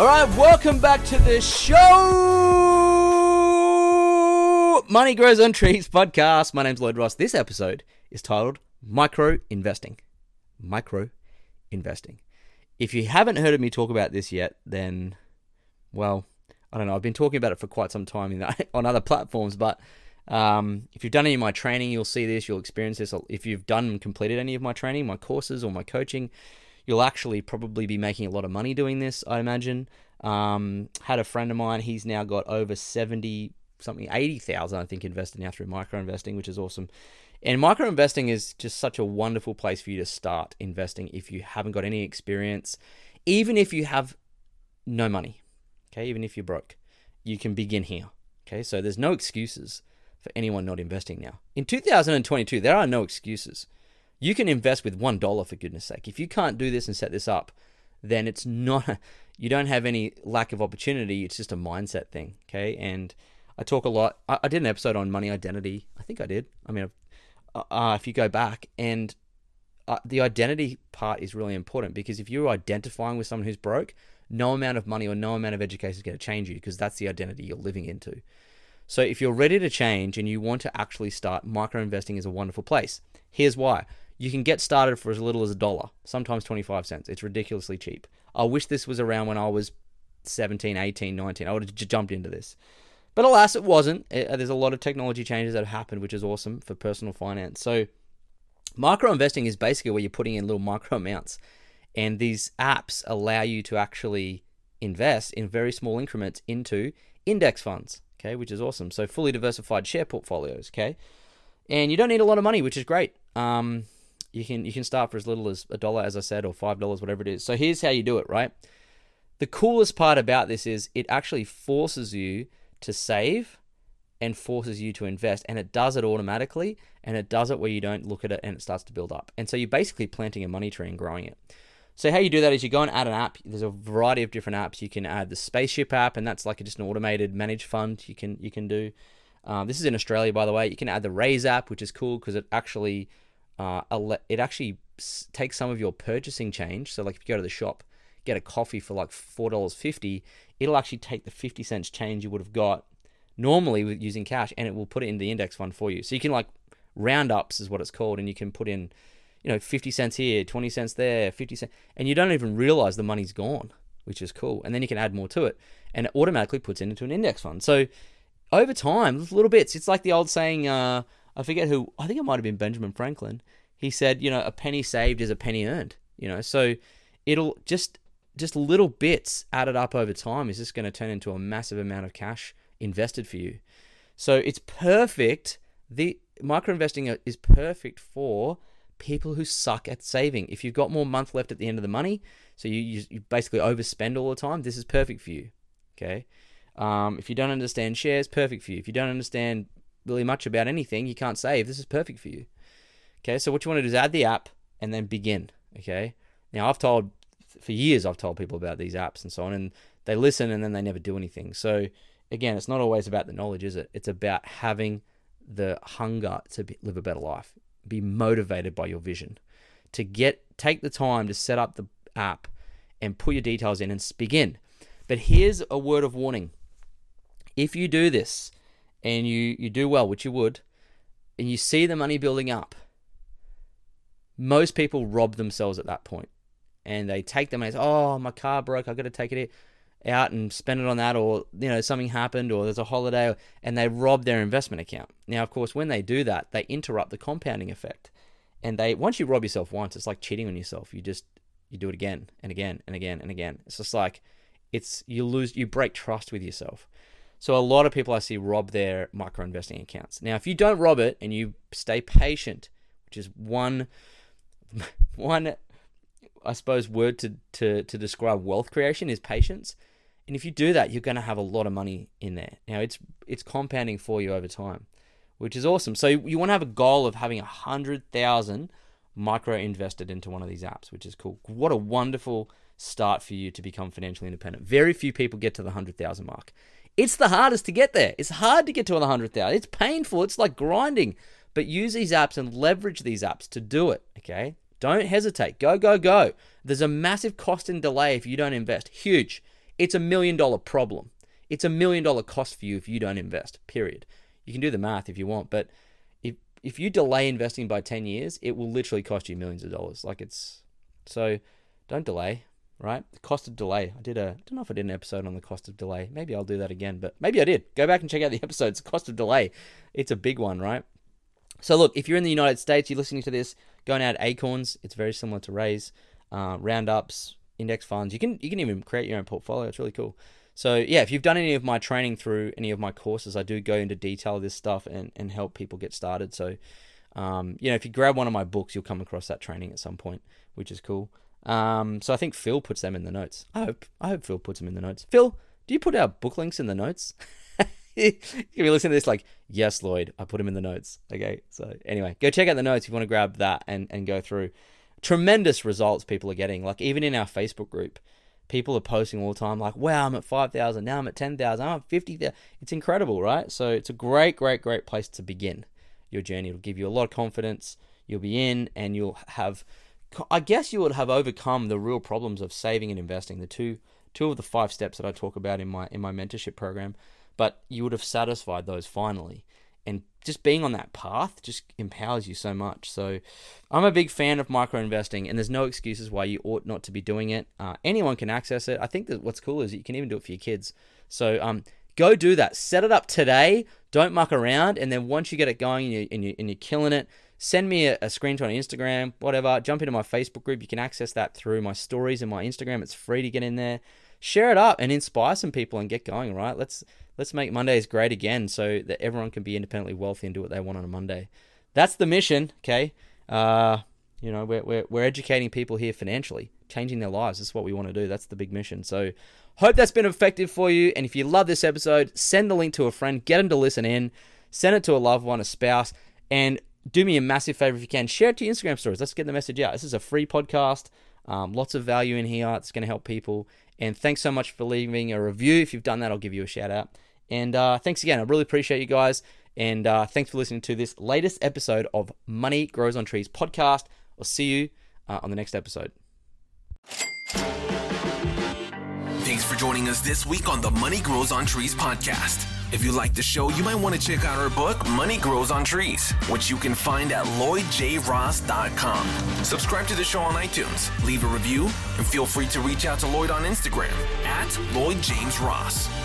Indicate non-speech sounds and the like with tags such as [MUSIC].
All right, welcome back to the show. Money Grows on Trees podcast. My name's Lloyd Ross. This episode is titled Micro Investing. Micro Investing. If you haven't heard of me talk about this yet, then, well, I don't know. I've been talking about it for quite some time in [LAUGHS] on other platforms, but um, if you've done any of my training, you'll see this, you'll experience this. If you've done and completed any of my training, my courses, or my coaching, you'll actually probably be making a lot of money doing this, I imagine. Um, had a friend of mine, he's now got over 70, something, 80,000, I think, invested now through micro investing, which is awesome. And micro investing is just such a wonderful place for you to start investing if you haven't got any experience, even if you have no money, okay, even if you're broke, you can begin here, okay? So there's no excuses for anyone not investing now. In 2022, there are no excuses. You can invest with one dollar for goodness sake. If you can't do this and set this up, then it's not. You don't have any lack of opportunity. It's just a mindset thing. Okay, and I talk a lot. I, I did an episode on money identity. I think I did. I mean, uh, uh, if you go back and uh, the identity part is really important because if you're identifying with someone who's broke, no amount of money or no amount of education is going to change you because that's the identity you're living into. So if you're ready to change and you want to actually start, micro investing is a wonderful place. Here's why. You can get started for as little as a dollar, sometimes 25 cents. It's ridiculously cheap. I wish this was around when I was 17, 18, 19. I would have j- jumped into this. But alas, it wasn't. Uh, There's a lot of technology changes that have happened, which is awesome for personal finance. So micro investing is basically where you're putting in little [LAUGHS] micro amounts. And these apps allow you to actually invest in very small increments into index funds, okay, which is awesome. So fully diversified share portfolios, okay? And you don't need a lot of money, which is great. Um, you can you can start for as little as a dollar, as I said, or five dollars, whatever it is. So here's how you do it, right? The coolest part about this is it actually forces you to save and forces you to invest, and it does it automatically, and it does it where you don't look at it and it starts to build up. And so you're basically planting a money tree and growing it. So how you do that is you go and add an app. There's a variety of different apps. You can add the Spaceship app, and that's like just an automated managed fund. You can you can do. Um, this is in Australia, by the way. You can add the Raise app, which is cool because it actually uh, it actually takes some of your purchasing change. So like if you go to the shop, get a coffee for like four dollars fifty, it'll actually take the fifty cents change you would have got normally with using cash, and it will put it in the index fund for you. So you can like roundups is what it's called, and you can put in you know 50 cents here 20 cents there 50 cents and you don't even realize the money's gone which is cool and then you can add more to it and it automatically puts it into an index fund so over time little bits it's like the old saying uh, i forget who i think it might have been benjamin franklin he said you know a penny saved is a penny earned you know so it'll just just little bits added up over time is just going to turn into a massive amount of cash invested for you so it's perfect the micro investing is perfect for people who suck at saving. If you've got more month left at the end of the money, so you, you, you basically overspend all the time, this is perfect for you. Okay. Um, if you don't understand shares, perfect for you. If you don't understand really much about anything, you can't save. This is perfect for you. Okay. So what you want to do is add the app and then begin. Okay. Now I've told for years I've told people about these apps and so on, and they listen and then they never do anything. So again, it's not always about the knowledge, is it? It's about having the hunger to be, live a better life be motivated by your vision to get take the time to set up the app and put your details in and begin but here's a word of warning if you do this and you you do well which you would and you see the money building up most people rob themselves at that point. And they take the money oh my car broke I've got to take it out and spend it on that or you know something happened or there's a holiday and they rob their investment account. Now of course when they do that they interrupt the compounding effect. And they once you rob yourself once it's like cheating on yourself. You just you do it again and again and again and again. It's just like it's you lose you break trust with yourself so a lot of people i see rob their micro investing accounts now if you don't rob it and you stay patient which is one [LAUGHS] one i suppose word to to, to describe wealth creation is patience And if you do that, you're going to have a lot of money in there. Now it's it's compounding for you over time, which is awesome. So you want to have a goal of having a hundred thousand micro invested into one of these apps, which is cool. What a wonderful start for you to become financially independent. Very few people get to the hundred thousand mark. It's the hardest to get there. It's hard to get to the hundred thousand. It's painful. It's like grinding. But use these apps and leverage these apps to do it. Okay. Don't hesitate. Go, go, go. There's a massive cost and delay if you don't invest. Huge. It's a million dollar problem. It's a million dollar cost for you if you don't invest. Period. You can do the math if you want, but if if you delay investing by 10 years, it will literally cost you millions of dollars. Like it's so don't delay, right? The cost of delay. I did a I don't know if I did an episode on the cost of delay. Maybe I'll do that again, but maybe I did. Go back and check out the [LAUGHS] episodes. Cost of delay. It's a big one, right? So look, if you're in the United States, you're listening to this, going out Acorns. It's very similar to Raise, uh, roundups, index funds. You can you can even create your own portfolio. It's really cool. So yeah, if you've done any of my training through any of my courses, I do go into detail of this stuff and, and help people get started. So um, you know, if you grab one of my books, you'll come across that training at some point, which is cool. Um, so I think Phil puts them in the notes. I hope I hope Phil puts them in the notes. Phil, do you put our book links in the notes? [LAUGHS] you be listening to this like, yes, Lloyd, I put them in the notes. Okay, so anyway, go check out the notes if you want to grab that and, and go through. Tremendous results people are getting. Like even in our Facebook group, people are posting all the time like, wow, I'm at 5,000, now I'm at 10,000, I'm at 50,000. It's incredible, right? So it's a great, great, great place to begin your journey. It'll give you a lot of confidence. You'll be in and you'll have, I guess you would have overcome the real problems of saving and investing, the two, two of the five steps that I talk about in my, in my mentorship program but you would have satisfied those finally. And just being on that path just empowers you so much. So, I'm a big fan of micro investing, and there's no excuses why you ought not to be doing it. Uh, anyone can access it. I think that what's cool is you can even do it for your kids. So, um, go do that. Set it up today. Don't muck around. And then once you get it going and, you, and, you, and you're killing it, send me a, a screenshot on Instagram, whatever. Jump into my Facebook group. You can access that through my stories and my Instagram. It's free to get in there. Share it up and inspire some people and get going, right? Let's let's make Mondays great again so that everyone can be independently wealthy and do what they want on a Monday. That's the mission, okay? Uh, you know, we're, we're, we're educating people here financially, changing their lives. That's what we want to do. That's the big mission. So, hope that's been effective for you. And if you love this episode, send the link to a friend, get them to listen in, send it to a loved one, a spouse, and do me a massive favor if you can. Share it to your Instagram stories. Let's get the message out. This is a free podcast. Um, lots of value in here. It's going to help people. And thanks so much for leaving a review. If you've done that, I'll give you a shout out. And uh, thanks again. I really appreciate you guys. And uh, thanks for listening to this latest episode of Money Grows on Trees podcast. I'll see you uh, on the next episode. Thanks for joining us this week on the Money Grows on Trees podcast. If you like the show, you might want to check out our book, Money Grows on Trees, which you can find at lloydjross.com. Subscribe to the show on iTunes, leave a review, and feel free to reach out to Lloyd on Instagram at LloydJamesRoss. Ross.